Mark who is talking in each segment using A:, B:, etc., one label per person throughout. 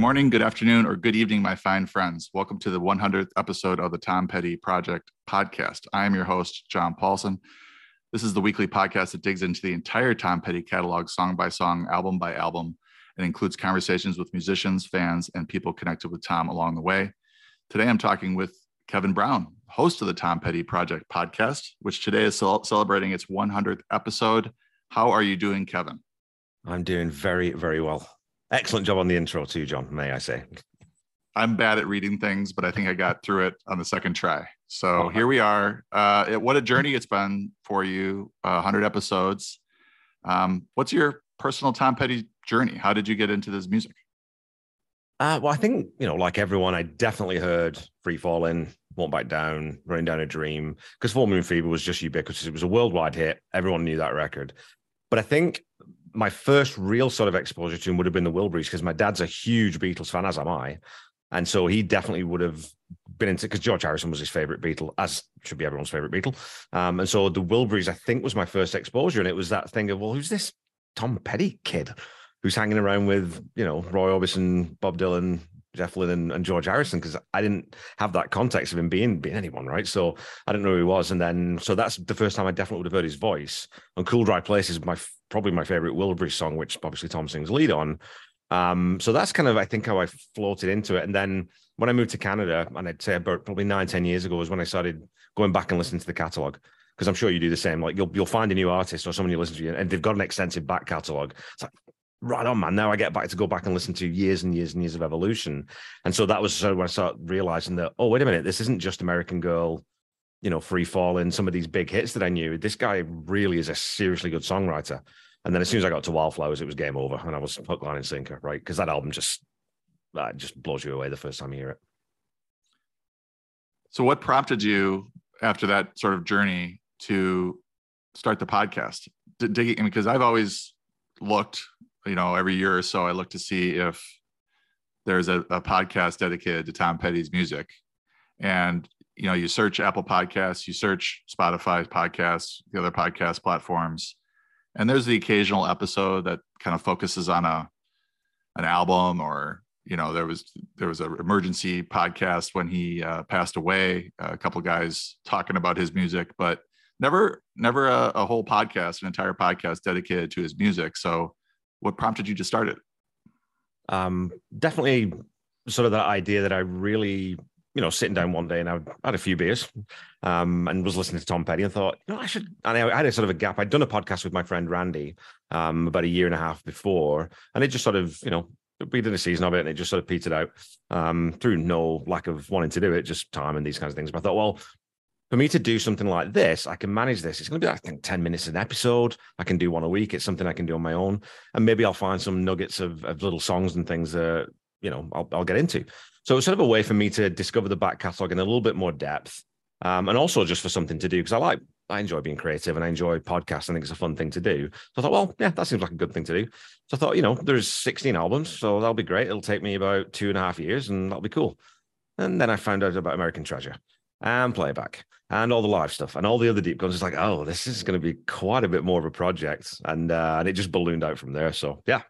A: morning, good afternoon, or good evening, my fine friends. Welcome to the 100th episode of the Tom Petty Project podcast. I am your host, John Paulsen. This is the weekly podcast that digs into the entire Tom Petty catalog, song by song, album by album, and includes conversations with musicians, fans, and people connected with Tom along the way. Today, I'm talking with Kevin Brown, host of the Tom Petty Project podcast, which today is celebrating its 100th episode. How are you doing, Kevin?
B: I'm doing very, very well. Excellent job on the intro too, John. May I say?
A: I'm bad at reading things, but I think I got through it on the second try. So here we are. Uh, it, what a journey it's been for you. Uh, 100 episodes. Um, what's your personal Tom Petty journey? How did you get into this music?
B: Uh, well, I think you know, like everyone, I definitely heard "Free Falling," "Won't Back Down," "Running Down a Dream" because "Full Moon Fever" was just ubiquitous. It was a worldwide hit. Everyone knew that record. But I think my first real sort of exposure to him would have been the Wilburys because my dad's a huge Beatles fan, as am I. And so he definitely would have been into because George Harrison was his favorite Beatle, as should be everyone's favorite Beatle. Um, and so the Wilburys, I think, was my first exposure. And it was that thing of, well, who's this Tom Petty kid who's hanging around with, you know, Roy Orbison, Bob Dylan, Jeff Lynne and, and George Harrison because I didn't have that context of him being being anyone, right? So I didn't know who he was, and then so that's the first time I definitely would have heard his voice. And "Cool Dry Places, my probably my favorite Wilbury song, which obviously Tom sings lead on. Um, so that's kind of I think how I floated into it, and then when I moved to Canada, and I'd say about probably nine ten years ago was when I started going back and listening to the catalog because I'm sure you do the same. Like you'll you'll find a new artist or someone you listen to, and they've got an extensive back catalog. It's like, right on, man. Now I get back to go back and listen to years and years and years of evolution. And so that was sort of when I started realizing that, oh, wait a minute, this isn't just American Girl, you know, free Fall and some of these big hits that I knew. This guy really is a seriously good songwriter. And then as soon as I got to Wildflowers, it was game over and I was hook, line, and sinker, right? Because that album just uh, just blows you away the first time you hear it.
A: So what prompted you after that sort of journey to start the podcast? Digging because I've always looked you know, every year or so, I look to see if there's a, a podcast dedicated to Tom Petty's music. And, you know, you search Apple Podcasts, you search Spotify podcasts, the other podcast platforms, and there's the occasional episode that kind of focuses on a an album or you know there was there was an emergency podcast when he uh, passed away a couple guys talking about his music but never never a, a, whole podcast an entire podcast dedicated to his music so what prompted you to start it?
B: Um, definitely sort of that idea that I really, you know, sitting down one day and I had a few beers um, and was listening to Tom Petty and thought, you know, I should. And I had a sort of a gap. I'd done a podcast with my friend Randy um, about a year and a half before, and it just sort of, you know, we did a season of it and it just sort of petered out um, through no lack of wanting to do it, just time and these kinds of things. But I thought, well, for me to do something like this, I can manage this. It's going to be, I think, 10 minutes an episode. I can do one a week. It's something I can do on my own. And maybe I'll find some nuggets of, of little songs and things that, you know, I'll, I'll get into. So it's sort of a way for me to discover the back catalogue in a little bit more depth. Um, and also just for something to do because I like, I enjoy being creative and I enjoy podcasts. I think it's a fun thing to do. So I thought, well, yeah, that seems like a good thing to do. So I thought, you know, there's 16 albums. So that'll be great. It'll take me about two and a half years and that'll be cool. And then I found out about American Treasure and playback and all the live stuff and all the other deep guns. It's like, oh, this is going to be quite a bit more of a project, and uh, and it just ballooned out from there. So yeah.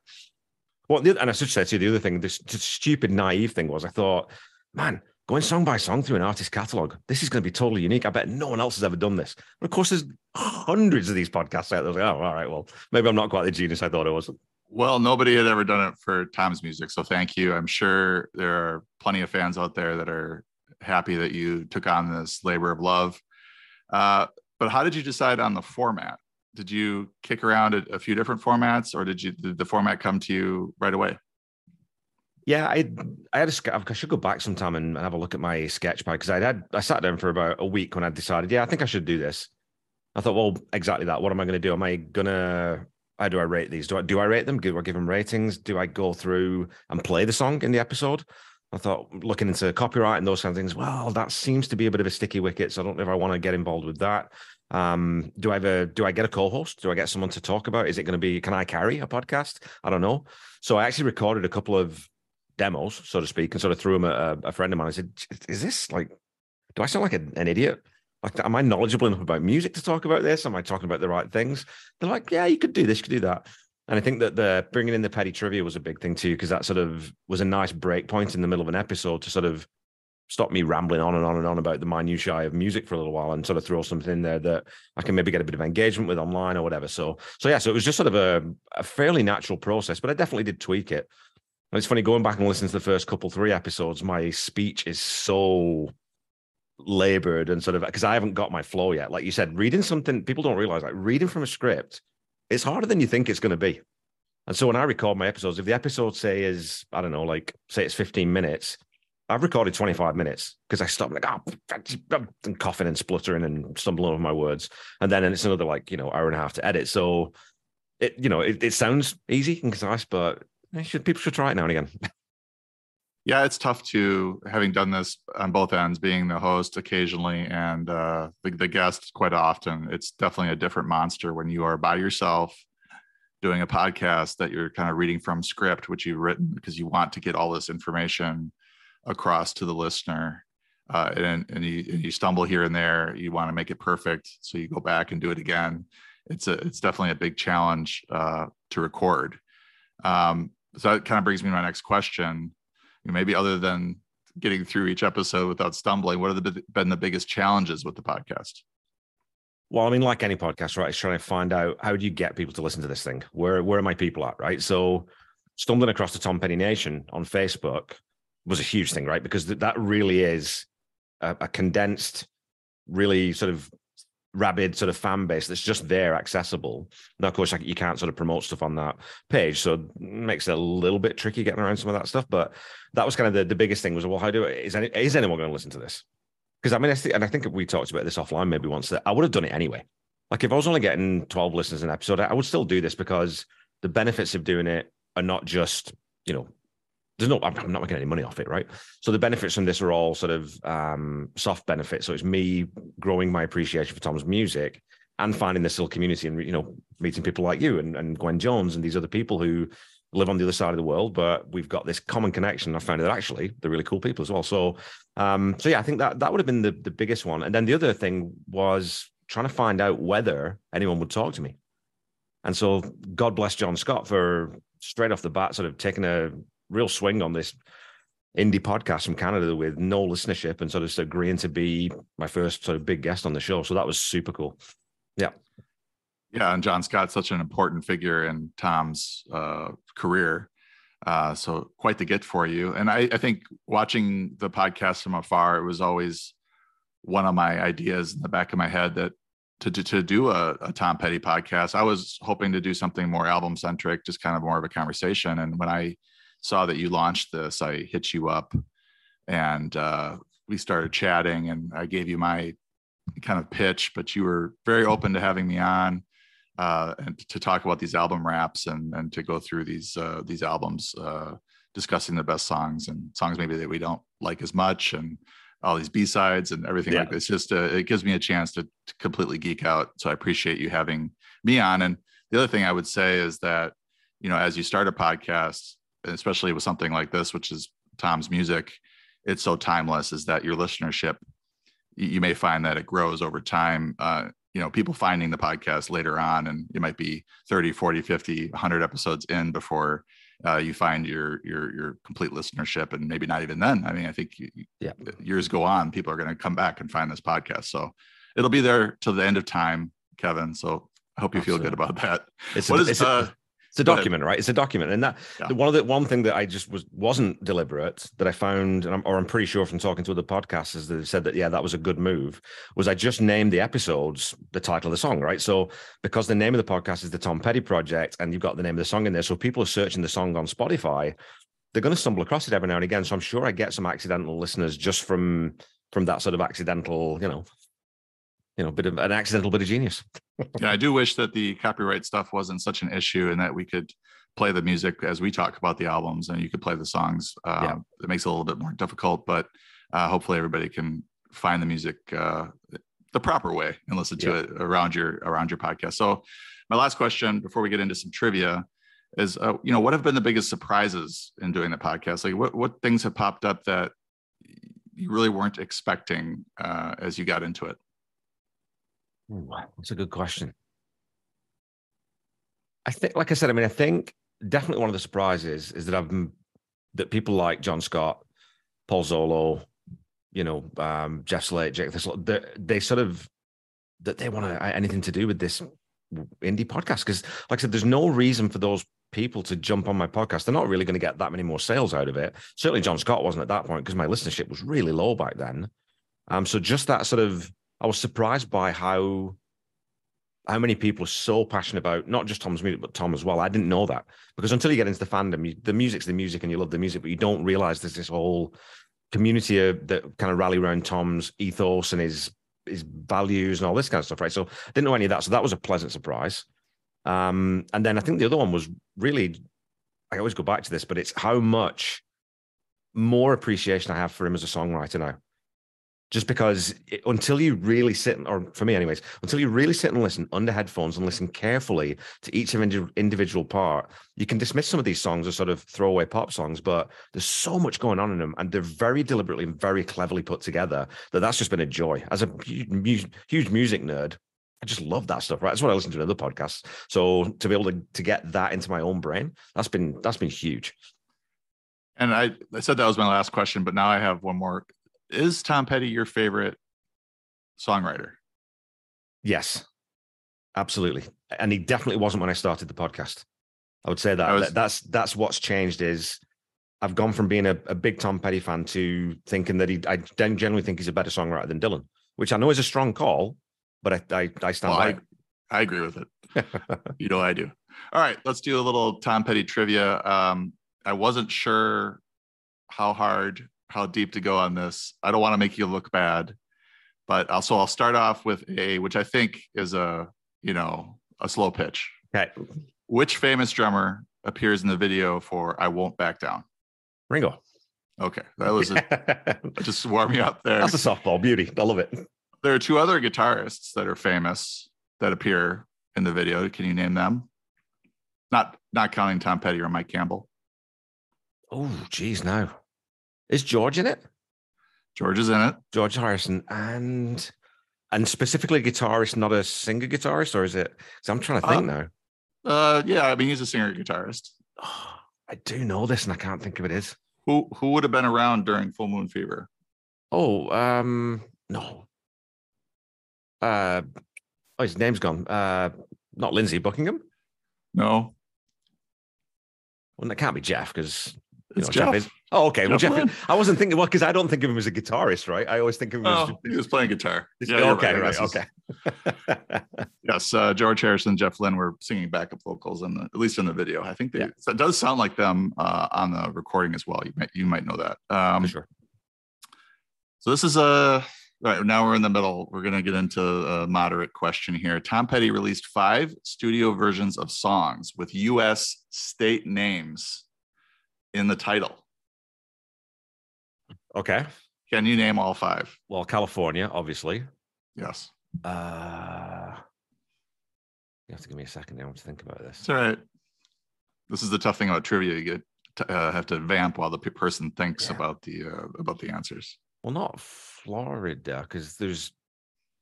B: Well, and I should say to you, the other thing, this, stupid naive thing was, I thought, man, going song by song through an artist catalog, this is going to be totally unique. I bet no one else has ever done this. And of course, there's hundreds of these podcasts out there. Like, oh, all right, well, maybe I'm not quite the genius I thought I was.
A: Well, nobody had ever done it for Tom's music, so thank you. I'm sure there are plenty of fans out there that are happy that you took on this labor of love. Uh, but how did you decide on the format? Did you kick around a, a few different formats, or did you did the format come to you right away?
B: Yeah, I I had a I should go back sometime and have a look at my sketch pad because I had I sat down for about a week when I decided, yeah, I think I should do this. I thought, well, exactly that. What am I going to do? Am I gonna how do I rate these? Do I do I rate them? Do I give them ratings? Do I go through and play the song in the episode? I thought looking into copyright and those kind of things, well, that seems to be a bit of a sticky wicket. So I don't know if I want to get involved with that. Um, do I have a do I get a co-host? Do I get someone to talk about? Is it going to be can I carry a podcast? I don't know. So I actually recorded a couple of demos, so to speak, and sort of threw them at a, friend of mine. I said, Is this like do I sound like an idiot? Like, am I knowledgeable enough about music to talk about this? Am I talking about the right things? They're like, yeah, you could do this, you could do that. And I think that the bringing in the petty trivia was a big thing too, because that sort of was a nice break point in the middle of an episode to sort of stop me rambling on and on and on about the minutiae of music for a little while and sort of throw something in there that I can maybe get a bit of engagement with online or whatever. So, so yeah, so it was just sort of a, a fairly natural process, but I definitely did tweak it. And it's funny going back and listening to the first couple, three episodes, my speech is so labored and sort of because I haven't got my flow yet. Like you said, reading something, people don't realize like reading from a script it's harder than you think it's going to be. And so when I record my episodes, if the episode say is, I don't know, like say it's 15 minutes, I've recorded 25 minutes because I stop like, oh, and coughing and spluttering and stumbling over my words. And then and it's another like, you know, hour and a half to edit. So it, you know, it, it sounds easy and concise, but should, people should try it now and again.
A: yeah, it's tough to having done this on both ends, being the host occasionally and uh, the, the guest quite often. It's definitely a different monster when you are by yourself doing a podcast that you're kind of reading from script, which you've written because you want to get all this information across to the listener. Uh, and, and you, and you stumble here and there. You want to make it perfect, so you go back and do it again. It's a it's definitely a big challenge uh, to record. Um, so that kind of brings me to my next question maybe other than getting through each episode without stumbling, what have the, been the biggest challenges with the podcast?
B: Well, I mean, like any podcast, right? It's trying to find out how do you get people to listen to this thing? Where where are my people at, right? So, stumbling across the Tom Petty Nation on Facebook was a huge thing, right? Because that really is a, a condensed, really sort of rabid sort of fan base that's just there accessible. Now, of course, you can't sort of promote stuff on that page, so it makes it a little bit tricky getting around some of that stuff. But that was kind of the, the biggest thing was, well, how do is any, is anyone going to listen to this? Because I mean, I th- and I think we talked about this offline maybe once that I would have done it anyway. Like if I was only getting 12 listeners an episode, I would still do this because the benefits of doing it are not just, you know, there's no, I'm not making any money off it, right? So the benefits from this are all sort of um, soft benefits. So it's me growing my appreciation for Tom's music and finding this little community and you know meeting people like you and, and Gwen Jones and these other people who live on the other side of the world, but we've got this common connection. I found that actually they're really cool people as well. So, um, so yeah, I think that that would have been the the biggest one. And then the other thing was trying to find out whether anyone would talk to me. And so, God bless John Scott for straight off the bat, sort of taking a real swing on this indie podcast from Canada with no listenership and sort of agreeing to be my first sort of big guest on the show. So that was super cool. Yeah.
A: Yeah. And John Scott's such an important figure in Tom's uh, career. Uh, so quite the get for you. And I, I think watching the podcast from afar, it was always one of my ideas in the back of my head that to, to, to do a, a, Tom Petty podcast. I was hoping to do something more album centric, just kind of more of a conversation. And when I saw that you launched this, I hit you up and uh, we started chatting and I gave you my kind of pitch, but you were very open to having me on uh, and to talk about these album wraps and, and to go through these, uh, these albums, uh, discussing the best songs and songs maybe that we don't like as much and all these B-sides and everything yeah. like this. Just uh, it gives me a chance to, to completely geek out. So I appreciate you having me on. And the other thing I would say is that, you know, as you start a podcast, especially with something like this, which is Tom's music, it's so timeless. Is that your listenership? You may find that it grows over time. Uh, you know, people finding the podcast later on, and it might be 30, 40, 50, 100 episodes in before uh, you find your your your complete listenership, and maybe not even then. I mean, I think you, yeah. years go on, people are going to come back and find this podcast. So it'll be there till the end of time, Kevin. So I hope you Absolutely. feel good about that.
B: It's what a, is, it's uh, it's a document, right? It's a document, and that yeah. one of the one thing that I just was wasn't deliberate that I found, and I'm, or I'm pretty sure from talking to other podcasters that said that yeah, that was a good move. Was I just named the episodes the title of the song, right? So because the name of the podcast is the Tom Petty Project, and you've got the name of the song in there, so people are searching the song on Spotify, they're going to stumble across it every now and again. So I'm sure I get some accidental listeners just from from that sort of accidental, you know, you know, bit of an accidental bit of genius.
A: yeah, I do wish that the copyright stuff wasn't such an issue and that we could play the music as we talk about the albums and you could play the songs. Uh, yeah. It makes it a little bit more difficult, but uh, hopefully everybody can find the music uh, the proper way and listen to yeah. it around your around your podcast. So, my last question before we get into some trivia is, uh, you know, what have been the biggest surprises in doing the podcast? Like, what what things have popped up that you really weren't expecting uh, as you got into it?
B: That's a good question. I think, like I said, I mean, I think definitely one of the surprises is that I've that people like John Scott, Paul Zollo, you know, um, Jeff Slate, Jake they, they sort of that they want to anything to do with this indie podcast because, like I said, there's no reason for those people to jump on my podcast. They're not really going to get that many more sales out of it. Certainly, John Scott wasn't at that point because my listenership was really low back then. Um, so just that sort of, I was surprised by how how many people are so passionate about not just Tom's music, but Tom as well. I didn't know that because until you get into the fandom, you, the music's the music and you love the music, but you don't realize there's this whole community that kind of rally around Tom's ethos and his his values and all this kind of stuff, right? So I didn't know any of that. So that was a pleasant surprise. Um, and then I think the other one was really, I always go back to this, but it's how much more appreciation I have for him as a songwriter now just because it, until you really sit, or for me, anyways, until you really sit and listen under headphones and listen carefully to each individual part, you can dismiss some of these songs as sort of throwaway pop songs, but there's so much going on in them, and they're very deliberately and very cleverly put together that that's just been a joy. As a huge, huge music nerd, I just love that stuff, right? That's what I listen to in other podcasts. So to be able to to get that into my own brain, that's been that's been huge.
A: And I, I said that was my last question, but now I have one more is Tom Petty your favorite songwriter?
B: Yes, absolutely. And he definitely wasn't when I started the podcast. I would say that, was, that's that's what's changed is I've gone from being a, a, big Tom Petty fan to thinking that he I don't generally think he's a better songwriter than Dylan, which I know is a strong call, but I I, I stand well, by. I,
A: I agree with it. you know I do. All right, let's do a little Tom Petty trivia. Um, I wasn't sure how hard how deep to go on this. I don't want to make you look bad, but also I'll start off with a which I think is a you know a slow pitch.
B: Okay.
A: Which famous drummer appears in the video for "I Won't Back Down"?
B: Ringo.
A: Okay, that was a, just warm me up there.
B: That's a softball beauty. I love it.
A: There are two other guitarists that are famous that appear in the video. Can you name them? Not not counting Tom Petty or Mike Campbell.
B: Oh, geez, no. Is George in it?
A: George is in it.
B: George Harrison and and specifically a guitarist, not a singer guitarist, or is it? Because I'm trying to think uh, now.
A: Uh, yeah, I mean he's a singer guitarist.
B: Oh, I do know this, and I can't think of it is.
A: Who who would have been around during Full Moon Fever?
B: Oh, um, no. Uh, oh, his name's gone. Uh, not Lindsey Buckingham.
A: No.
B: Well, that can't be Jeff because
A: it's know, Jeff. Jeff is,
B: Oh, okay. Well, Jeff, I wasn't thinking well because I don't think of him as a guitarist, right? I always think of him
A: oh,
B: as
A: he was playing guitar.
B: Yeah, okay, right, right okay.
A: yes, uh, George Harrison, and Jeff Lynne were singing backup vocals in the at least in the video. I think they yeah. it does sound like them uh, on the recording as well. You might you might know that. Um,
B: For sure.
A: So this is a right now we're in the middle. We're gonna get into a moderate question here. Tom Petty released five studio versions of songs with U.S. state names in the title.
B: Okay.
A: Can you name all five?
B: Well, California, obviously.
A: Yes.
B: Uh, you have to give me a second there to think about this.
A: It's all right. This is the tough thing about trivia. You get to, uh, have to vamp while the person thinks yeah. about the uh, about the answers.
B: Well, not Florida, because there's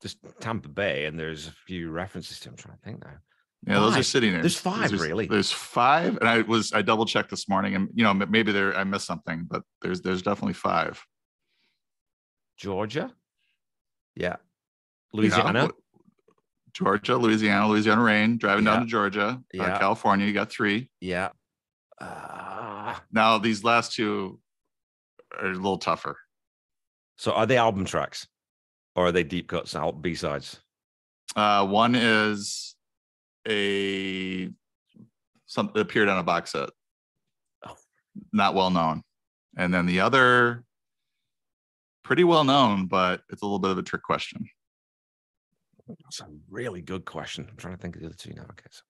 B: just Tampa Bay, and there's a few references to. I'm trying to think now.
A: Yeah, five. those are sitting there.
B: There's five,
A: there's,
B: really.
A: There's five, and I was I double checked this morning, and you know maybe there I missed something, but there's there's definitely five.
B: Georgia, yeah, Louisiana, yeah.
A: Georgia, Louisiana, Louisiana rain. Driving yeah. down to Georgia, uh, yeah. Uh, California, you got three.
B: Yeah. Uh...
A: Now these last two are a little tougher.
B: So are they album tracks, or are they deep cuts, B sides?
A: Uh, one is a something appeared on a box set. Oh. Not well known. And then the other pretty well known, but it's a little bit of a trick question.
B: That's a really good question. I'm trying to think of the other two now. Okay. So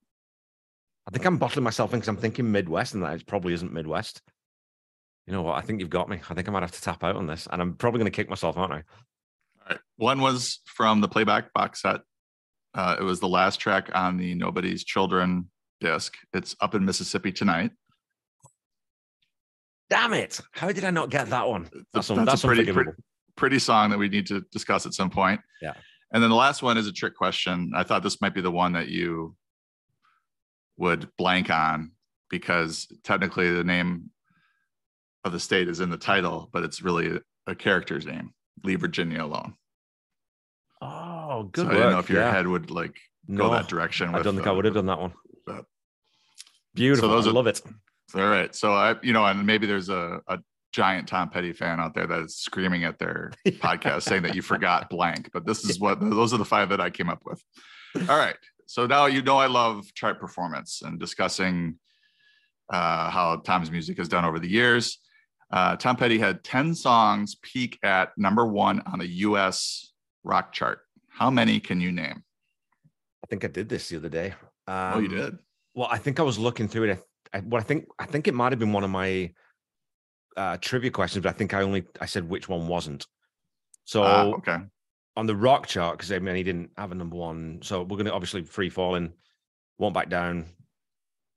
B: I think I'm bottling myself in because I'm thinking Midwest, and that it probably isn't Midwest. You know what? I think you've got me. I think I might have to tap out on this, and I'm probably going to kick myself, aren't I?
A: All right. One was from the playback box set uh, it was the last track on the Nobody's Children disc. It's up in Mississippi tonight.
B: Damn it! How did I not get that one?
A: That's, that's, that's a pretty, pretty, pretty song that we need to discuss at some point.
B: Yeah.
A: And then the last one is a trick question. I thought this might be the one that you would blank on because technically the name of the state is in the title, but it's really a character's name. Leave Virginia alone.
B: Oh, good
A: so
B: work.
A: I didn't know if your
B: yeah.
A: head would like
B: no,
A: go that direction.
B: I don't think I
A: uh,
B: would have done that one.
A: but-
B: Beautiful.
A: those
B: I
A: are-
B: love it.
A: All right. So I, you know, and maybe there's a, a giant Tom Petty fan out there that is screaming at their podcast saying that you forgot blank, but this is what those are the five that I came up with. All right. So now you know I love chart performance and discussing uh, how Tom's music has done over the years. Uh, Tom Petty had 10 songs peak at number one on the US rock chart. How many can you name?
B: I think I did this the other day. Um,
A: oh, you did.
B: Well, I think I was looking through it. I, what I think I think it might have been one of my uh, trivia questions, but I think I only I said which one wasn't. So
A: Ah, okay.
B: on the rock chart, because I mean he didn't have a number one. So we're gonna obviously free falling, won't back down.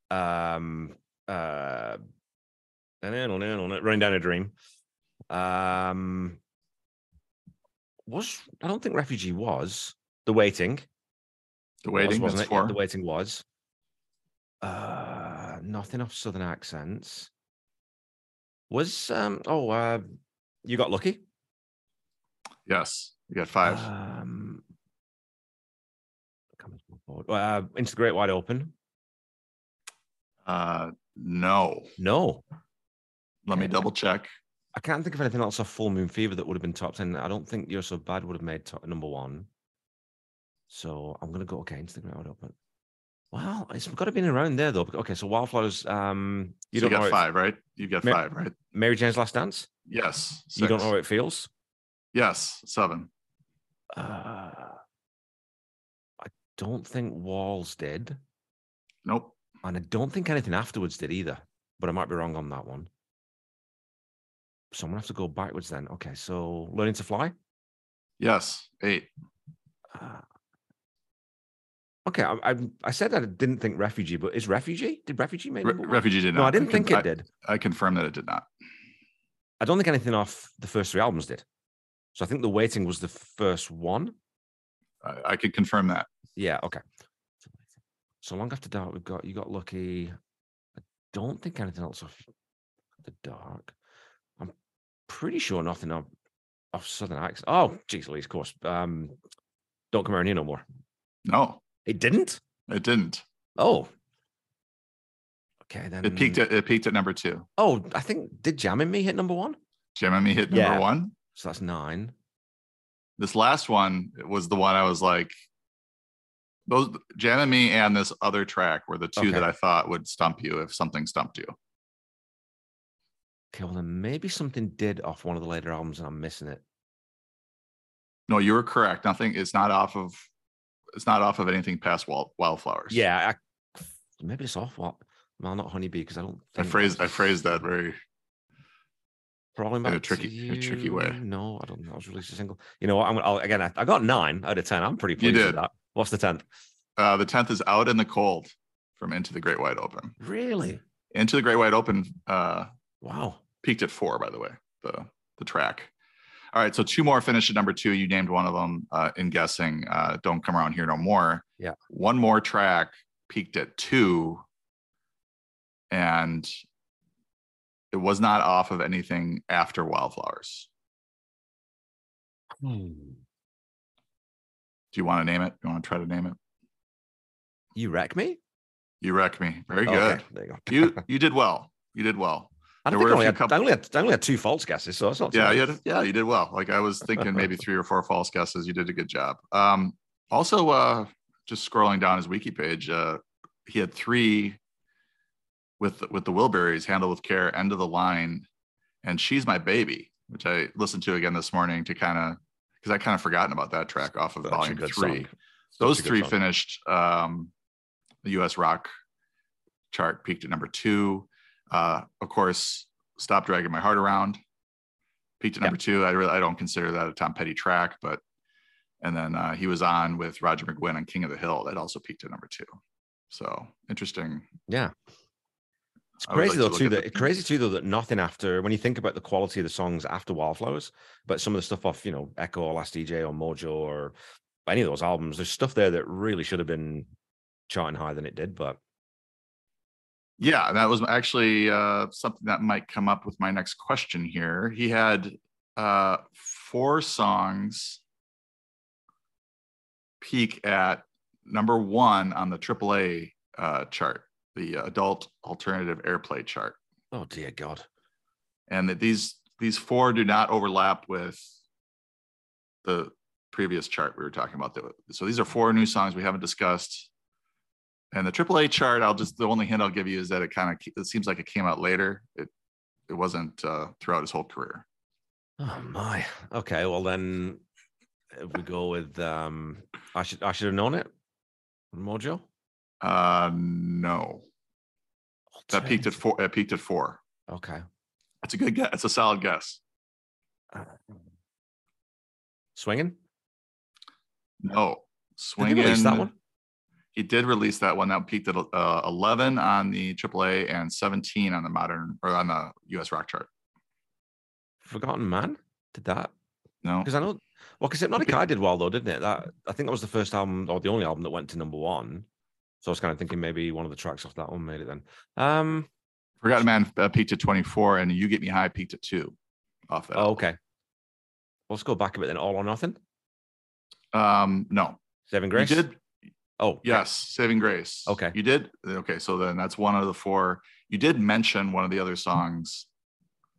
B: Um uh running down a dream. Um was I don't think refugee was the waiting.
A: The waiting
B: was, wasn't it? Yeah, the waiting was. Uh nothing off southern accents. Was um oh uh you got lucky?
A: Yes. You got five.
B: Um. Uh, into the great wide open.
A: Uh, no.
B: No,
A: Let me double check.
B: I can't think of anything else off Full Moon Fever that would have been top ten. I don't think You're So Bad would have made top, number one. So I'm gonna go okay into the wide open. Well, it's got to be around there though. Okay, so Wildflowers. Um, you
A: so
B: don't
A: you got
B: how it-
A: five, right? You got five, right?
B: Mary Jane's Last Dance.
A: Yes.
B: You don't know how it feels.
A: Yes, seven.
B: Uh, I don't think Walls did.
A: Nope.
B: And I don't think anything afterwards did either, but I might be wrong on that one. So I'm gonna have to go backwards then. Okay, so learning to fly.
A: Yes, eight.
B: Uh, okay, I, I I said I didn't think refugee, but is refugee? Did refugee make
A: Re- refugee did not.
B: No, I didn't
A: con-
B: think it
A: I,
B: did.
A: I confirm that it did not.
B: I don't think anything off the first three albums did. So I think the waiting was the first one.
A: I, I can confirm that.
B: Yeah. Okay. So long after dark, we've got you got lucky. I don't think anything else off the dark. Pretty sure nothing off, off Southern Accent. Oh, geez, Louise, of course. Um, don't come around here no more.
A: No,
B: It didn't.
A: it didn't.
B: Oh. Okay, then
A: It peaked at it peaked at number two.
B: Oh, I think did Jammin' Me hit number one?
A: And me hit number
B: Yeah.
A: one.
B: So that's nine.
A: This last one was the one I was like, those Jammin' Me and this other track were the two that I thought would stump you if something stumped you.
B: Okay, well then maybe something did off one of the later albums and I'm missing it.
A: No, you were correct. Nothing. It's not off of. It's not off of anything past wild, wildflowers.
B: Yeah, I, maybe it's off what? Well, not Honeybee because I don't.
A: I phrased. I phrased that very.
B: Probably
A: in a tricky- a tricky way.
B: No, I don't know. I was released a single. You know what? I'm I'll, again. I, I got nine out of ten. I'm pretty
A: You
B: pleased with that. What's the tenth?
A: Uh, the tenth is out in the cold from Into the Great Wide Open.
B: Really?
A: Into the Great Wide Open uh,
B: Wow.
A: peaked at four, by the way. The the track. All right, so two more finished at number two. You named one of them uh, in guessing. Uh, Don't come around here no more.
B: Yeah.
A: One more track peaked at two, and it was not off of anything after Wildflowers.
B: Hmm.
A: Do you want to name it? You want to try to name it?
B: You wreck me.
A: You wreck me. Very
B: Okay,
A: good.
B: there you go.
A: You you did well. You did well.
B: I
A: there
B: think I only, had,
A: couple-
B: I, only had, I only had two false guesses, so that's not
A: Yeah, you had, yeah, you did well. Like I was thinking maybe three or four false guesses. You did a good job. Um, also, uh, just scrolling down his wiki page, uh, he had three with with the Wilburys, handle with care, end of the line, and she's my baby, which I listened to again this morning to kind of because I kind of forgotten about that track off of
B: a
A: volume three. Those
B: Such a good
A: three
B: song.
A: finished um, the U.S. rock chart, peaked at number two. Uh, of course, "Stop Dragging My Heart Around" peaked at number two. I really I don't consider that a Tom Petty track, but and then uh, he was on with Roger McGuinn on "King of the Hill" that also peaked at number two. So interesting.
B: Yeah. It's crazy
A: like
B: though
A: look
B: too that
A: the-
B: crazy too though that nothing after when you think about the quality of the songs after Wildflowers, but some of the stuff off you know Echo or Last DJ or Mojo or any of those albums, there's stuff there that really should have been charting higher than it did. But
A: Yeah, that was actually uh, something that might come up with my next question here. He had uh, four songs peak at number one on the AAA uh, chart, the adult alternative airplay chart.
B: Oh dear God!
A: And that these these four do not overlap with the previous chart we were talking about. So these are four new songs we haven't discussed. And the AAA chart, I'll just the only hint I'll give you is that it kind of it seems like it came out later. It it wasn't uh, throughout his whole career.
B: Oh my. Okay. Well then, if we go with um, I should I should have known it. Mojo.
A: Uh, no. That peaked at four. It peaked at four.
B: Okay.
A: That's a good guess. It's a solid guess.
B: Uh, swinging.
A: No, swinging. Did release that one? He did release that one. That peaked at uh, 11 on the AAA and 17 on the modern or on the US rock chart.
B: Forgotten Man did that.
A: No,
B: because I know. Well, because Hypnotic Eye did well though, didn't it? That I think that was the first album or the only album that went to number one. So I was kind of thinking maybe one of the tracks off that one made it then. Um,
A: Forgotten Man uh, peaked at 24, and You Get Me High peaked at two. Off that.
B: Oh, okay. Let's go back a bit then. All or Nothing.
A: Um, no.
B: Saving Grace.
A: You did.
B: Oh,
A: yes, Saving Grace.
B: Okay.
A: You did. Okay, so then that's one of the four. You did mention one of the other songs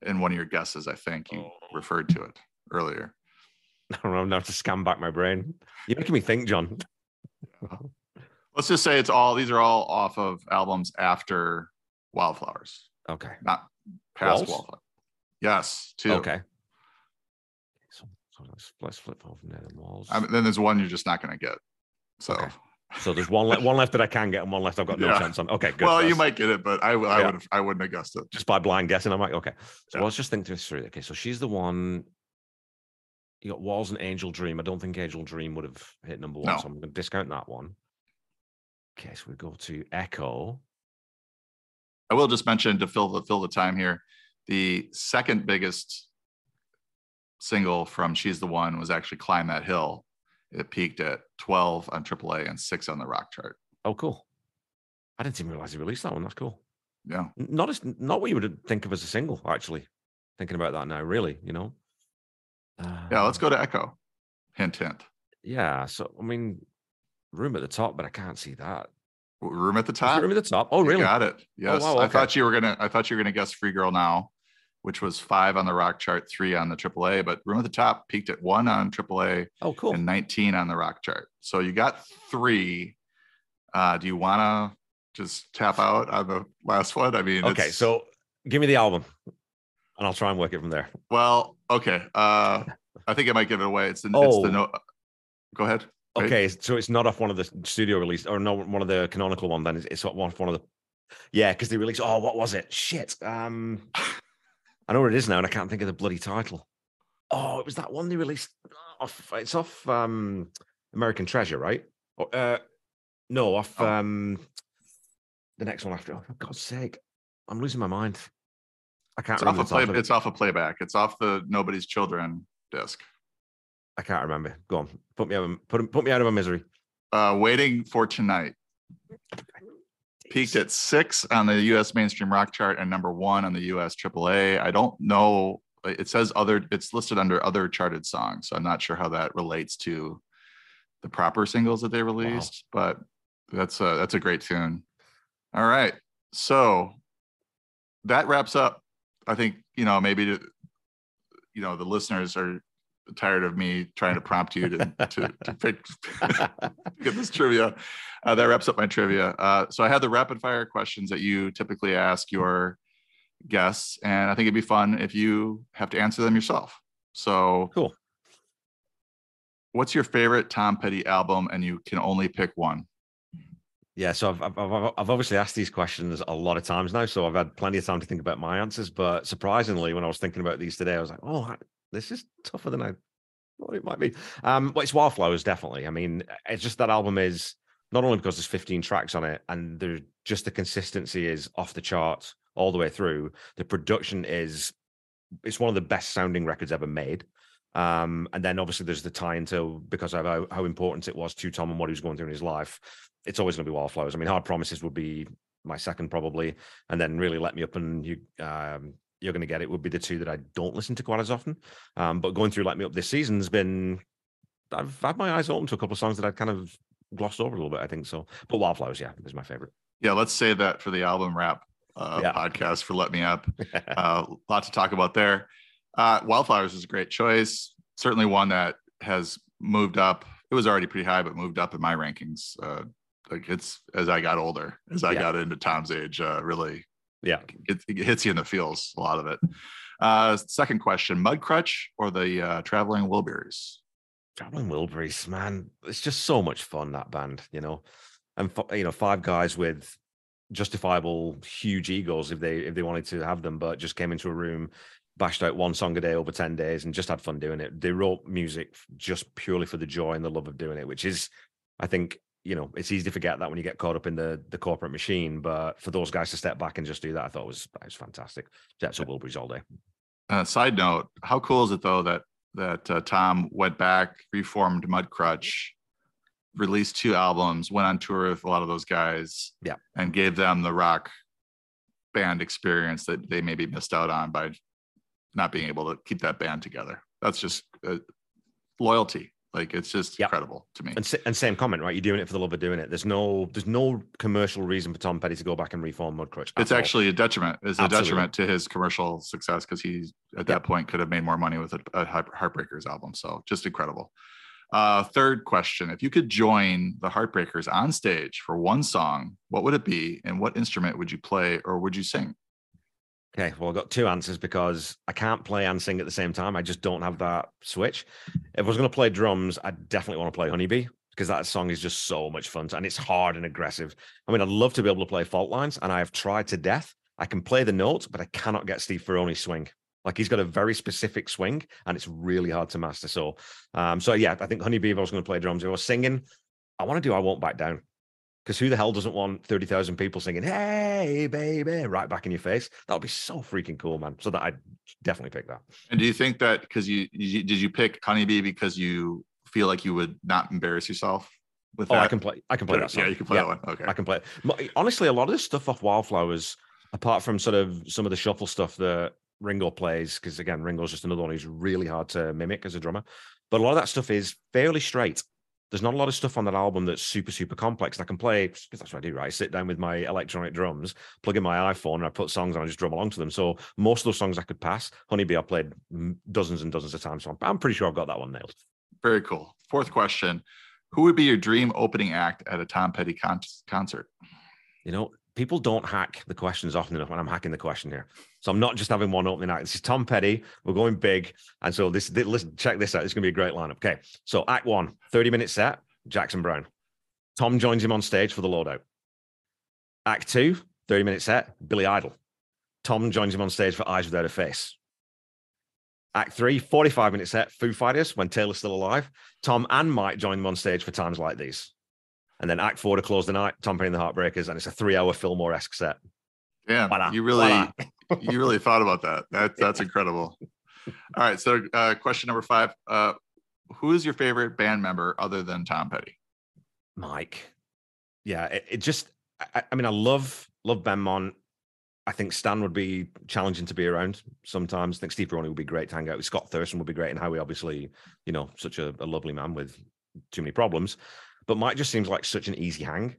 A: in one of your guesses. I think you oh. referred to it earlier.
B: I don't know. Now to scan back my brain. You're making me think, John.
A: Let's just say it's all. These are all off of albums after Wildflowers.
B: Okay.
A: Not past Walls? Wildflowers. Yes, two.
B: Okay. So, so let's, let's flip over there. Walls.
A: I mean, then there's one you're just not going to get. So. Okay.
B: So there's one le- one left that I can get and one left I've got no yeah. chance on. Okay, good.
A: Well, you might get it, but I, I yeah. would I wouldn't have guessed it
B: just by blind guessing. I'm like, okay. So yeah. let's just think this through. Okay, so she's the one. You got Walls and Angel Dream. I don't think Angel Dream would have hit number one, no. so I'm going to discount that one. Okay, so we go to Echo.
A: I will just mention to fill the fill the time here, the second biggest single from She's the One was actually Climb That Hill it peaked at 12 on AAA and six on the rock chart.
B: Oh, cool. I didn't even realize he released that one. That's cool.
A: Yeah.
B: Not as not what you would think of as a single, actually. Thinking about that now, really, you know.
A: Uh, yeah, let's go to Echo. Hint, hint.
B: Yeah. So I mean, room at the top, but I can't see that.
A: Room at the top.
B: Room at the top. Oh, really?
A: You got it. Yes. Oh, wow, okay. I thought you were gonna. I thought you were gonna guess Free Girl Now which was five on the rock chart, three on the AAA. But Room at the Top peaked at one on AAA.
B: Oh, cool.
A: And 19 on the rock chart. So you got three. Uh, do you want to just tap out on the last one? I mean,
B: okay. So give me the album, and I'll try and work it from there.
A: Well, okay. Uh, I think I might give it away. It's the. Oh. It's the no. Go ahead.
B: Okay, so it's not off one of the studio release or no one of the canonical one. Then it's, it's one one of the. Yeah, because they released. Oh, what was it? Shit. Um. I know what it is now, and I can't think of the bloody title. Oh, it was that one they released. Off, it's off um, American Treasure, right? Or, uh, no, off oh. um, the next one after. Oh, for God's sake, I'm losing my mind. I can't.
A: It's off, a play, it's off a playback. It's off the Nobody's Children disc.
B: I can't remember. Go on, put me out. Of, put put me out of my misery.
A: Uh, waiting for tonight peaked at six on the U.S. mainstream rock chart and number one on the U.S. AAA. I don't know. It says other. It's listed under other charted songs, so I'm not sure how that relates to the proper singles that they released. Wow. But that's a that's a great tune. All right, so that wraps up. I think you know maybe to, you know the listeners are tired of me trying to prompt you to to, to pick get this trivia. Uh, that wraps up my trivia. Uh, so I had the rapid fire questions that you typically ask your guests, and I think it'd be fun if you have to answer them yourself. So
B: cool.
A: What's your favorite Tom Petty album, and you can only pick one?
B: Yeah, so I've, I've, I've obviously asked these questions a lot of times now, so I've had plenty of time to think about my answers. But surprisingly, when I was thinking about these today, I was like, "Oh, this is tougher than I thought it might be." Um, well, it's Wildflowers, definitely. I mean, it's just that album is not only because there's 15 tracks on it and there's just the consistency is off the charts all the way through. The production is it's one of the best sounding records ever made. Um, and then obviously there's the tie into because of how, how important it was to Tom and what he was going through in his life. It's always going to be Wildflowers. I mean, Hard Promises would be my second probably, and then really let me up and you um, you're going to get it would be the two that I don't listen to quite as often. Um, but going through Let Me Up this season's been I've had my eyes open to a couple of songs that I'd kind of glossed over a little bit. I think so. But Wildflowers, yeah, is my favorite.
A: Yeah, let's say that for the album wrap uh, yeah. podcast for Let Me Up. A uh, lot to talk about there. Uh, Wildflowers is a great choice. Certainly one that has moved up. It was already pretty high, but moved up in my rankings. Uh, like it's as I got older, as I yeah. got into Tom's age, uh, really,
B: yeah,
A: it, it, hits you in the feels. A lot of it. Uh, second question: Mudcrutch or the uh, Traveling Wilburys?
B: Traveling Wilburys, man, it's just so much fun that band, you know, and you know, five guys with justifiable huge egos if they if they wanted to have them, but just came into a room, bashed out one song a day over 10 days and just had fun doing it. They wrote music just purely for the joy and the love of doing it, which is I think, you know, it's easy to forget that when you get caught up in the the corporate machine. But for those guys to step back and just do that, I thought was was fantastic. Jets of Wilburys all day.
A: Uh, side note, how cool is it though that that uh, Tom went back, reformed Mudcrutch, released two albums, went on tour with a lot of those guys,
B: yeah,
A: and gave them the rock band experience that they maybe missed out on by not being able to keep that band together. That's just uh, loyalty. Like it's just yep. incredible to me.
B: And, and, same comment, right? You're doing it for the love of doing it. There's no there's no commercial reason for Tom Petty to go back and reform Mudcrutch.
A: It's actually a detriment. It's a detriment to his commercial success because he at that yep. point could have made more money with a, a Heartbreakers album. So just incredible. Uh, third question: If you could join the Heartbreakers on stage for one song, what would it be, and what instrument would you play or would you sing?
B: Okay, well, I've got two answers because I can't play and sing at the same time. I just don't have that switch. If I was going to play drums, I definitely want to play Honeybee because that song is just so much fun and it's hard and aggressive. I mean, I'd love to be able to play Fault Lines, and I have tried to death. I can play the notes, but I cannot get Steve Ferrone's swing. Like he's got a very specific swing, and it's really hard to master. So, um, so yeah, I think Honeybee. If I was going to play drums, if I was singing, I want to do "I Won't Back Down." Because who the hell doesn't want 30,000 people singing, hey, baby, right back in your face? That would be so freaking cool, man. So that I'd definitely pick that.
A: And do you think that because you, you, did you pick Honeybee because you feel like you would not embarrass yourself with
B: oh,
A: that?
B: I can play, I can play that song.
A: Yeah, you can play yeah, that one. Okay.
B: I can play it. Honestly, a lot of this stuff off Wildflowers, apart from sort of some of the shuffle stuff that Ringo plays, because again, Ringo's just another one who's really hard to mimic as a drummer. But a lot of that stuff is fairly straight there's not a lot of stuff on that album that's super super complex. And I can play because that's what I do. Right, I sit down with my electronic drums, plug in my iPhone, and I put songs on and just drum along to them. So most of those songs I could pass. Honeybee I played dozens and dozens of times, so I'm pretty sure I've got that one nailed.
A: Very cool. Fourth question: Who would be your dream opening act at a Tom Petty con- concert?
B: You know, people don't hack the questions often enough when I'm hacking the question here. So I'm not just having one opening act. This is Tom Petty. We're going big. And so this, this listen, check this out. It's going to be a great lineup. Okay. So act one, 30 minute set, Jackson Browne. Tom joins him on stage for the loadout. Act two, 30 minute set, Billy Idol. Tom joins him on stage for Eyes Without a Face. Act three, 45 minute set, Foo Fighters, when Taylor's still alive. Tom and Mike join them on stage for times like these. And then Act Four to close the night, Tom Petty and the Heartbreakers, and it's a three-hour Fillmore esque set.
A: Yeah, you really, you really thought about that. That that's incredible. All right, so uh, question number five: uh, Who is your favorite band member other than Tom Petty?
B: Mike. Yeah, it, it just. I, I, mean, I love love Benmont. I think Stan would be challenging to be around sometimes. I think Steve Ferrone would be great to hang out with. Scott Thurston would be great, and Howie, obviously, you know, such a, a lovely man with too many problems. But Mike just seems like such an easy hang.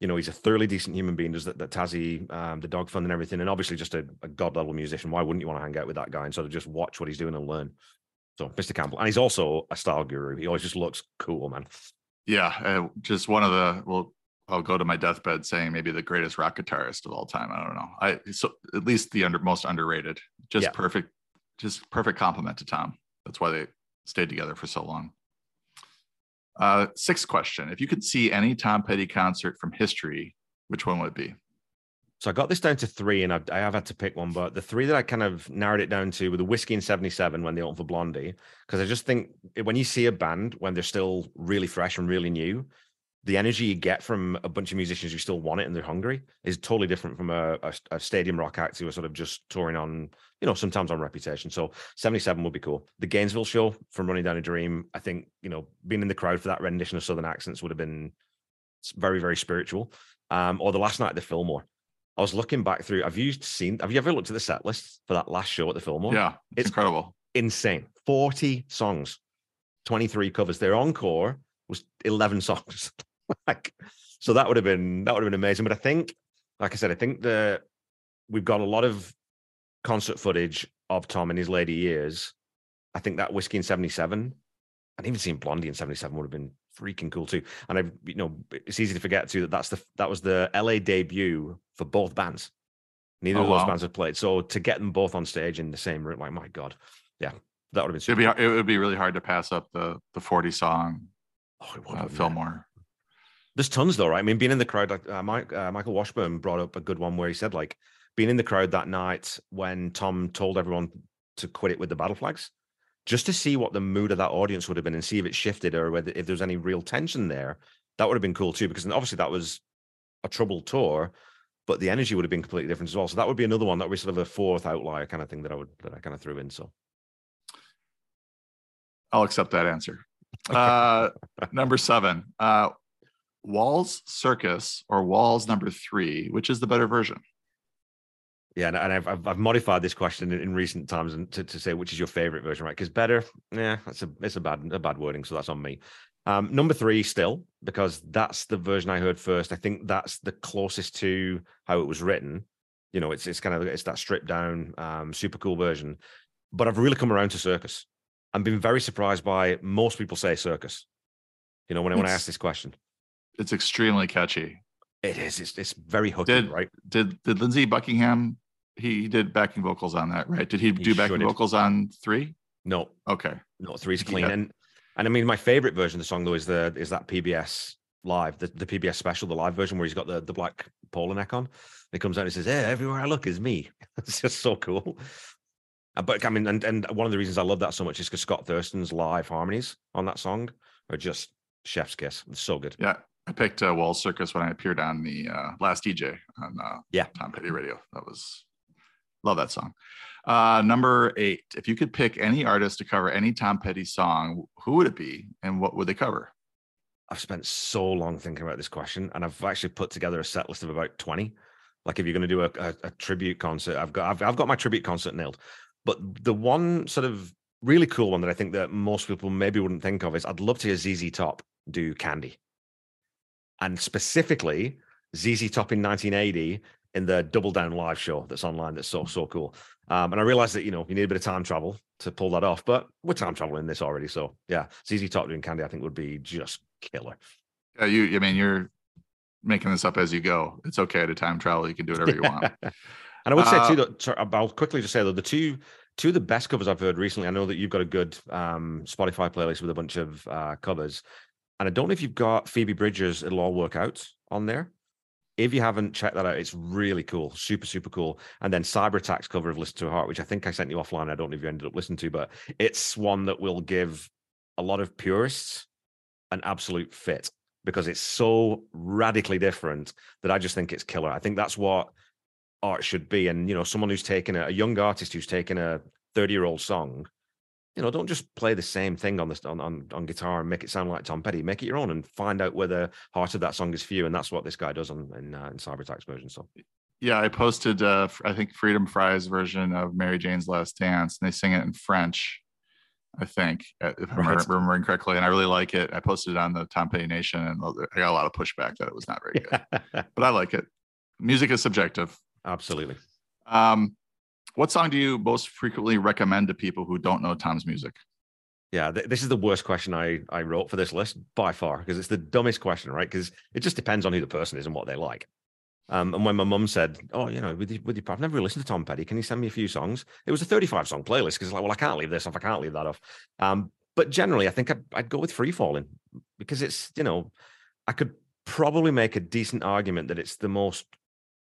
B: You know, he's a thoroughly decent human being, does that, that Tassie, um, the dog fund and everything, and obviously just a, a god level musician. Why wouldn't you want to hang out with that guy and sort of just watch what he's doing and learn? So, Mr. Campbell, and he's also a style guru. He always just looks cool, man.
A: Yeah, uh, just one of the well, I'll go to my deathbed saying maybe the greatest rock guitarist of all time. I don't know. I so at least the under most underrated. Just yeah. perfect, just perfect compliment to Tom. That's why they stayed together for so long. Uh, sixth question: If you could see any Tom Petty concert from history, which one would it be?
B: So I got this down to three, and I've, I have had to pick one. But the three that I kind of narrowed it down to were the Whisky in '77 when they opened for Blondie, because I just think when you see a band when they're still really fresh and really new, the energy you get from a bunch of musicians who still want it and they're hungry is totally different from a, a, a, stadium rock act who are sort of just touring on, you know, sometimes on reputation. So 77 would be cool. The Gainesville show from Running Down a Dream, I think, you know, being in the crowd for that rendition of Southern accents would have been very, very spiritual. Um, or the last night at the Fillmore. I was looking back through. Have you seen? Have you ever looked at the set list for that last show at the Fillmore?
A: Yeah, it's,
B: It's-
A: incredible.
B: insane. Forty songs, twenty three covers. Their encore was eleven songs. like, so that would have been that would have been amazing. But I think, like I said, I think the we've got a lot of concert footage of Tom in his later years. I think that Whisky in '77, and even seeing Blondie in '77 would have been freaking cool too. And I've, you know, it's easy to forget too that that's the that was the LA debut for both bands. Neither
A: Oh,
B: of those
A: wow.
B: bands have played, so to get them both on stage in the same room, like my god, yeah, that would have been
A: It'd be it would be really hard to pass up the the 40 song
B: Oh, it would
A: uh,
B: yeah.
A: Fillmore.
B: There's tons though, right? I mean, being in the crowd, like uh, Mike, uh, Michael Washburn brought up a good one where he said, like, being in the crowd that night when Tom told everyone to quit it with the battle flags, just to see what the mood of that audience would have been and see if it shifted or whether if there's any real tension there, that would have been cool too. Because obviously that was a troubled tour, but the energy would have been completely different as well. So that would be another one that would be sort of a fourth outlier kind of thing that I would that I kind of threw in. So
A: I'll accept that answer. Uh, number seven, uh, Walls Circus or Walls number three, which is the better version?
B: Yeah, and, and I've, I've I've modified this question in, in recent times and to, to say which is your favorite version, right? Because better, yeah, that's a it's a bad a bad wording, so that's on me. Um, number three, still because that's the version I heard first. I think that's the closest to how it was written. You know, it's it's kind of it's that stripped down, um, super cool version. But I've really come around to Circus. I've been very surprised by most people say Circus. You know, when I when I ask this question,
A: It's extremely catchy.
B: it is it's it's very hooking,
A: Did-
B: right?
A: Did did Lindsey Buckingham? He did backing vocals on that, right? Did he, do backing vocals on three?
B: No,
A: Okay.
B: No, three's
A: Yeah.
B: clean. And and I mean, my favorite version of the song though is the is that PBS live, the, the PBS special, the live version where he's got the the black polo neck on. He comes out and he says, "Hey, everywhere I look is me." it's just so cool. Uh, But I mean, and and one of the reasons I love that so much is because Scott Thurston's live harmonies on that song are just chef's kiss. It's so good.
A: Yeah. I picked uh, Walls Circus when I appeared on the uh, last DJ on uh,
B: Yeah.
A: Tom Petty Radio. That was love that song. Uh, number eight. If you could pick any artist to cover any Tom Petty song, who would it be, and what would they cover?
B: I've spent so long thinking about this question, and I've actually put together a set list of about twenty. Like if you're going to do a, a, a tribute concert, I've got I've, I've got my tribute concert nailed. But the one sort of really cool one that I think that most people maybe wouldn't think of is I'd love to hear ZZ Top do Candy, and specifically ZZ Top in 1980 in the Double Down live show that's online. That's so so cool. Um, and I realized that you know you need a bit of time travel to pull that off, but we're time traveling this already. So yeah, ZZ Top doing Candy I think would be just killer.
A: Yeah, you. I mean, you're making this up as you go. It's okay to time travel. You can do whatever you want.
B: and I would say
A: Uh,
B: too that I'll quickly just say though the two two of the best covers I've heard recently. I know that you've got a good um, Spotify playlist with a bunch of uh, covers, and I don't know if you've got Phoebe Bridgers. It'll all work out on there. If you haven't checked that out, it's really cool, super super cool. And then Cyber Attack's cover of "Listen to Her Heart," which I think I sent you offline. I don't know if you ended up listening to, but it's one that will give a lot of purists an absolute fit because it's so radically different that I just think it's killer. I think that's what art should be. And you know, someone who's taken a, a young artist who's taken a 30 year old song, you know, don't just play the same thing on this on, on on guitar and make it sound like Tom Petty. Make it your own and find out where the heart of that song is for you. And that's what this guy does on in, uh, in Cyber Attack's version. So
A: Yeah, I posted. Uh, I think Freedom Fry's version of Mary Jane's Last Dance, and they sing it in French. I think, uh, if I'm
B: Right.
A: remembering correctly, and I really like it. I posted it on the Tom Petty Nation, and I got a lot of pushback that it was not very good, but I like it. Music is subjective.
B: absolutely.
A: Um, what song do you most frequently recommend to people who don't know Tom's music?
B: Yeah, th- this is the worst question I I wrote for this list by far because it's the dumbest question, right? Because it just depends on who the person is and what they like. Um, and when my mum said, "Oh, you know, with your, with your, I've never really listened to Tom Petty. Can you send me a few songs?" It was a 35 song playlist because like, well, I can't leave this off. I can't leave that off. Um, but generally, I think I'd, I'd go with Free Falling because it's you know, I could probably make a decent argument that it's the most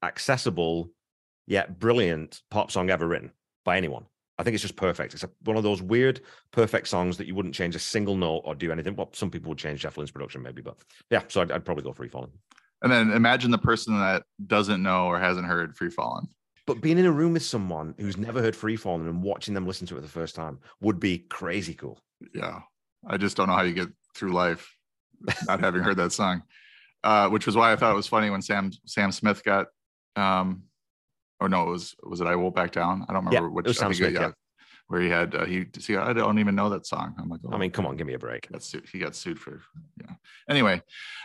B: accessible yet brilliant pop song ever written by anyone. I think it's just perfect. It's a, one of those weird, perfect songs that you wouldn't change a single note or do anything. Well, some people would change Jeff Lynne's production, maybe, but yeah. So I'd, I'd probably go Free Falling.
A: And then imagine the person that doesn't know or hasn't heard Free Fallin'.
B: But being in a room with someone who's never heard Free Falling and watching them listen to it the first time would be crazy cool.
A: Yeah, I just don't know how you get through life not having heard that song. Uh, which was why I thought it was funny when Sam Sam Smith got um, or no, it was was it I Won't Back Down? I don't remember
B: Yeah,
A: which.
B: it was
A: I
B: Sam Smith, yeah.
A: Where he had uh, he see I don't even know that song. I'm like,
B: I
A: oh,
B: mean, come on, give me a break.
A: he got sued. He got sued for yeah. Anyway,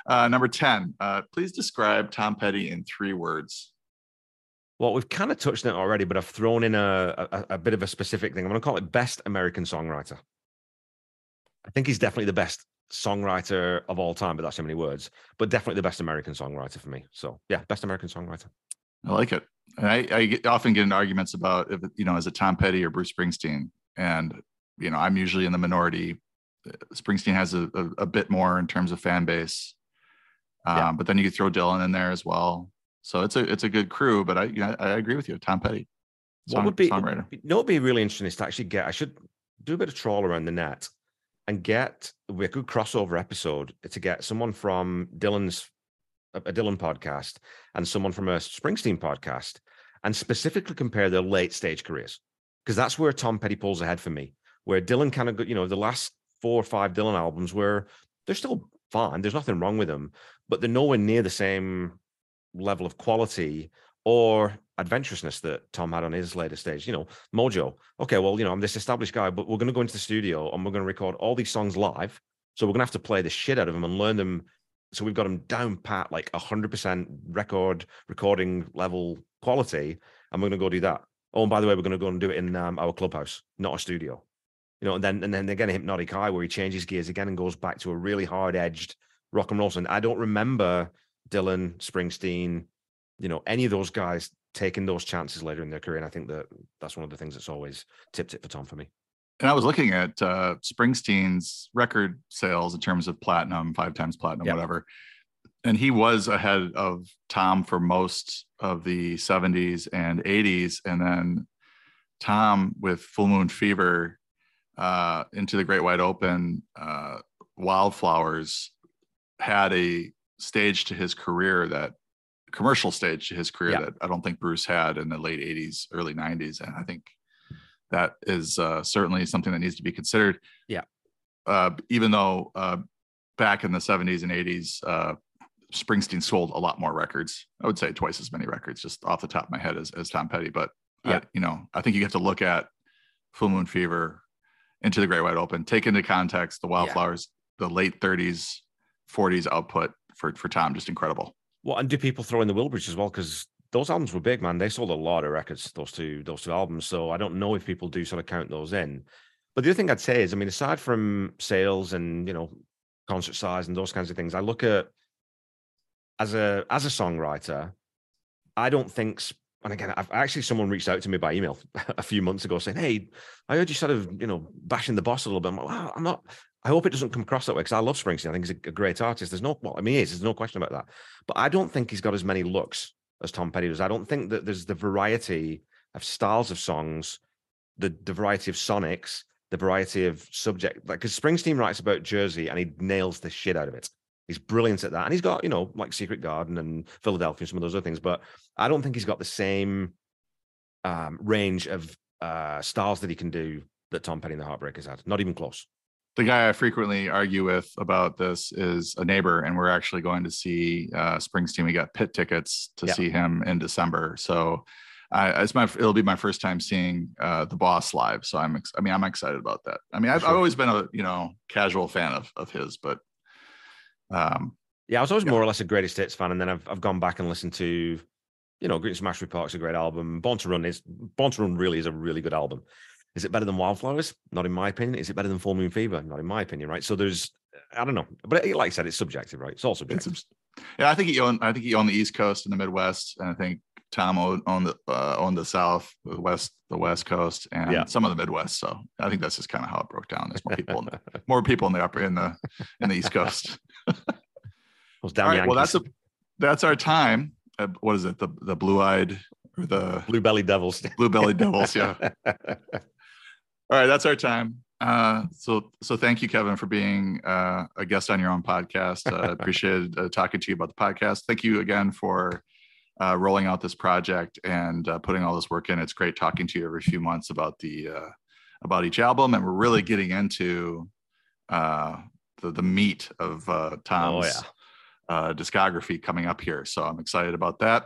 A: uh, number ten. Uh, please describe Tom Petty in three words.
B: Well, we've kind of touched on it already, but I've thrown in a, a, a bit of a specific thing. I'm going to call it best American songwriter. I think he's definitely the best songwriter of all time, but that's so many words. But definitely the best American songwriter for me. So yeah, best American songwriter.
A: I like it. And I, I get, often get into arguments about if you know, is it Tom Petty or Bruce Springsteen? And you know, I'm usually in the minority. Uh, Springsteen has a, a, a bit more in terms of fan base, um,
B: Yeah.
A: but then you could throw Dylan in there as well. So it's a it's a good crew. But I you know, I agree with you, Tom Petty,
B: What would be
A: songwriter.
B: You know, would be really interesting is to actually get. I should do a bit of trawl around the net and get a good crossover episode to get someone from Dylan's a Dylan podcast and someone from a Springsteen podcast, and specifically compare their late stage careers because that's where Tom Petty pulls ahead for me. Where Dylan kind of, you know, the last four or five Dylan albums where they're still fine. There's nothing wrong with them, but they're nowhere near the same level of quality or adventurousness that Tom had on his later stage. You know, Mojo. Okay, well, you know, I'm this established guy, but we're going to go into the studio and we're going to record all these songs live. So we're going to have to play the shit out of them and learn them. So we've got them down pat, like 100% record recording level quality. And we're going to go do that. Oh, and by the way, we're going to go and do it in um, our clubhouse, not a studio. You know, and then and then again, a Hypnotic Eye, where he changes gears again and goes back to a really hard edged rock and roll. And I don't remember Dylan, Springsteen, you know, any of those guys taking those chances later in their career. And I think that that's one of the things that's always tipped it for Tom for me.
A: And I was looking at uh, Springsteen's record sales in terms of platinum, five times platinum,
B: Yeah.
A: whatever. And he was ahead of Tom for most of the 70s and 80s. And then Tom with Full Moon Fever, uh, Into the Great Wide Open, uh, Wildflowers had a stage to his career that commercial stage to his career
B: Yeah.
A: that I don't think Bruce had in the late 80s, early 90s. And I think that is uh, certainly something that needs to be considered.
B: Yeah.
A: Uh, even though uh, back in the 70s and 80s, uh, Springsteen sold a lot more records. I would say twice as many records, just off the top of my head, as, as Tom Petty. But uh,
B: Yeah.
A: you know, I think you have to look at Full Moon Fever, Into the Great Wide Open, take into context the Wildflowers, the late 30s, 40s output for for Tom, just incredible.
B: Well, and do people throw in the Wilburys as well? Because those albums were big, man. They sold a lot of records, those two, those two albums. So I don't know if people do sort of count those in. But the other thing I'd say is, I mean, aside from sales and you know, concert size and those kinds of things, I look at as a as a songwriter, I don't think and again, I've actually someone reached out to me by email a few months ago saying, Hey, I heard you sort of, you know, bashing the boss a little bit. I'm like, wow, I'm not I hope it doesn't come across that way because I love Springsteen. I think he's a, great artist. There's no, well, I mean, he is. There's no question about that. But I don't think he's got as many looks as Tom Petty does. I don't think that there's the variety of styles of songs, the the variety of sonics, the variety of subject. Like, because Springsteen writes about Jersey and he nails the shit out of it. He's brilliant at that, and he's got you know like Secret Garden and Philadelphia and some of those other things. But I don't think he's got the same um, range of uh, styles that he can do that Tom Petty and the Heartbreakers had. Not even close.
A: The guy I frequently argue with about this is a neighbor, and we're actually going to see uh, Springsteen. We got pit tickets to
B: Yeah.
A: see him in December, so I, it's my it'll be my first time seeing uh, the Boss live. So I'm ex- I mean I'm excited about that. I mean I've,
B: Sure.
A: I've always been a you know casual fan of of his, but um,
B: Yeah, I was always
A: Yeah.
B: more or less a greatest hits fan, and then I've I've gone back and listened to, you know, Green Smash Park's a great album. Born to Run is Born to Run really is a really good album. Is it better than Wildflowers? Not in my opinion. Is it better than Full Moon Fever? Not in my opinion, right? So there's, I don't know, but like I said, it's subjective, right? It's all
A: it's
B: subjective.
A: yeah I think he owned I think he owned the East Coast and the Midwest, and I think Tom owned, owned the uh, owned the South, the West, the West Coast, and
B: Yeah.
A: some of the Midwest. So I think that's just kind of how it broke down. There's more people in the, more people in the upper in the in the East Coast.
B: Those damn
A: All right, well, that's a that's our time. Uh, what is it? The the blue eyed or the
B: Blue Belly Devils.
A: blue bellied devils? Yeah. All right, that's our time. Uh, so so thank you, Kevin, for being uh, a guest on your own podcast. Uh, appreciated uh, talking to you about the podcast. Thank you again for uh, rolling out this project and uh, putting all this work in. It's great talking to you every few months about the uh, about each album, and we're really getting into uh, the the meat of uh, Tom's
B: oh yeah.
A: uh, discography coming up here. So I'm excited about that.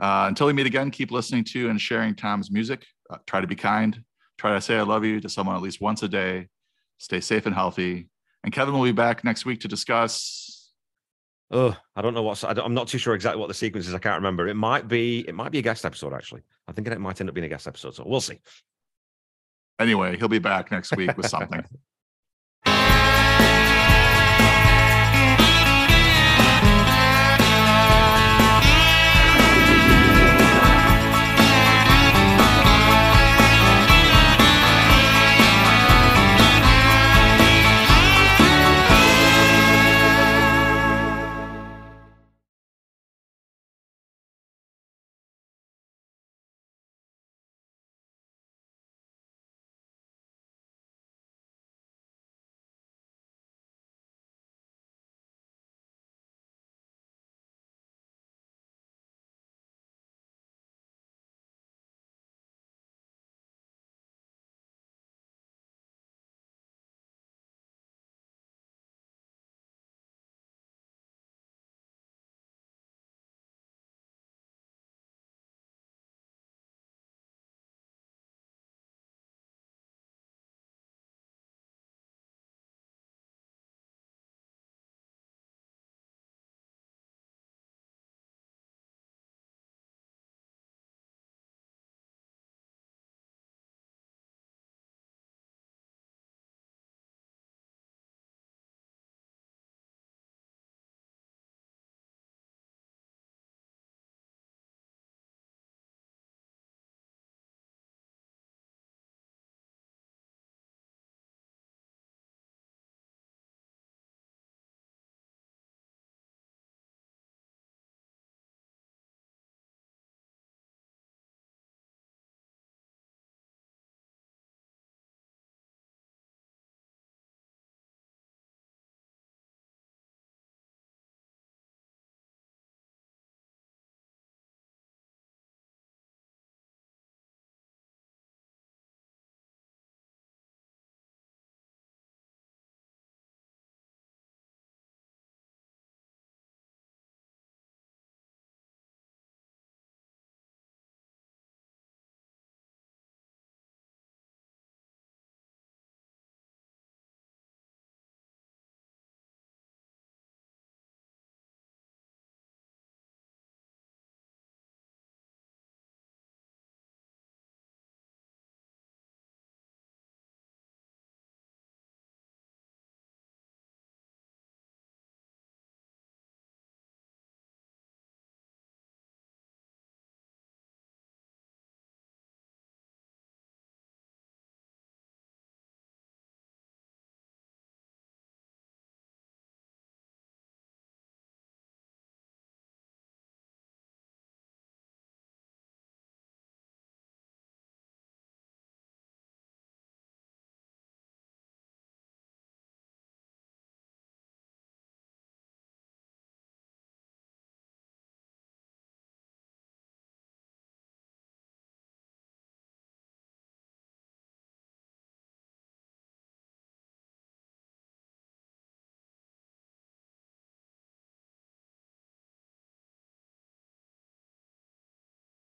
A: Uh, until we meet again, keep listening to and sharing Tom's music. Uh, try to be kind. Try to say I love you to someone at least once a day. Stay safe and healthy. And Kevin will be back next week to discuss.
B: Oh, I don't know what's. I am not too sure exactly what the sequence is. I can't remember. It might be. It might be a guest episode. Actually, I think it might end up being a guest episode. So we'll see.
A: Anyway, he'll be back next week with something.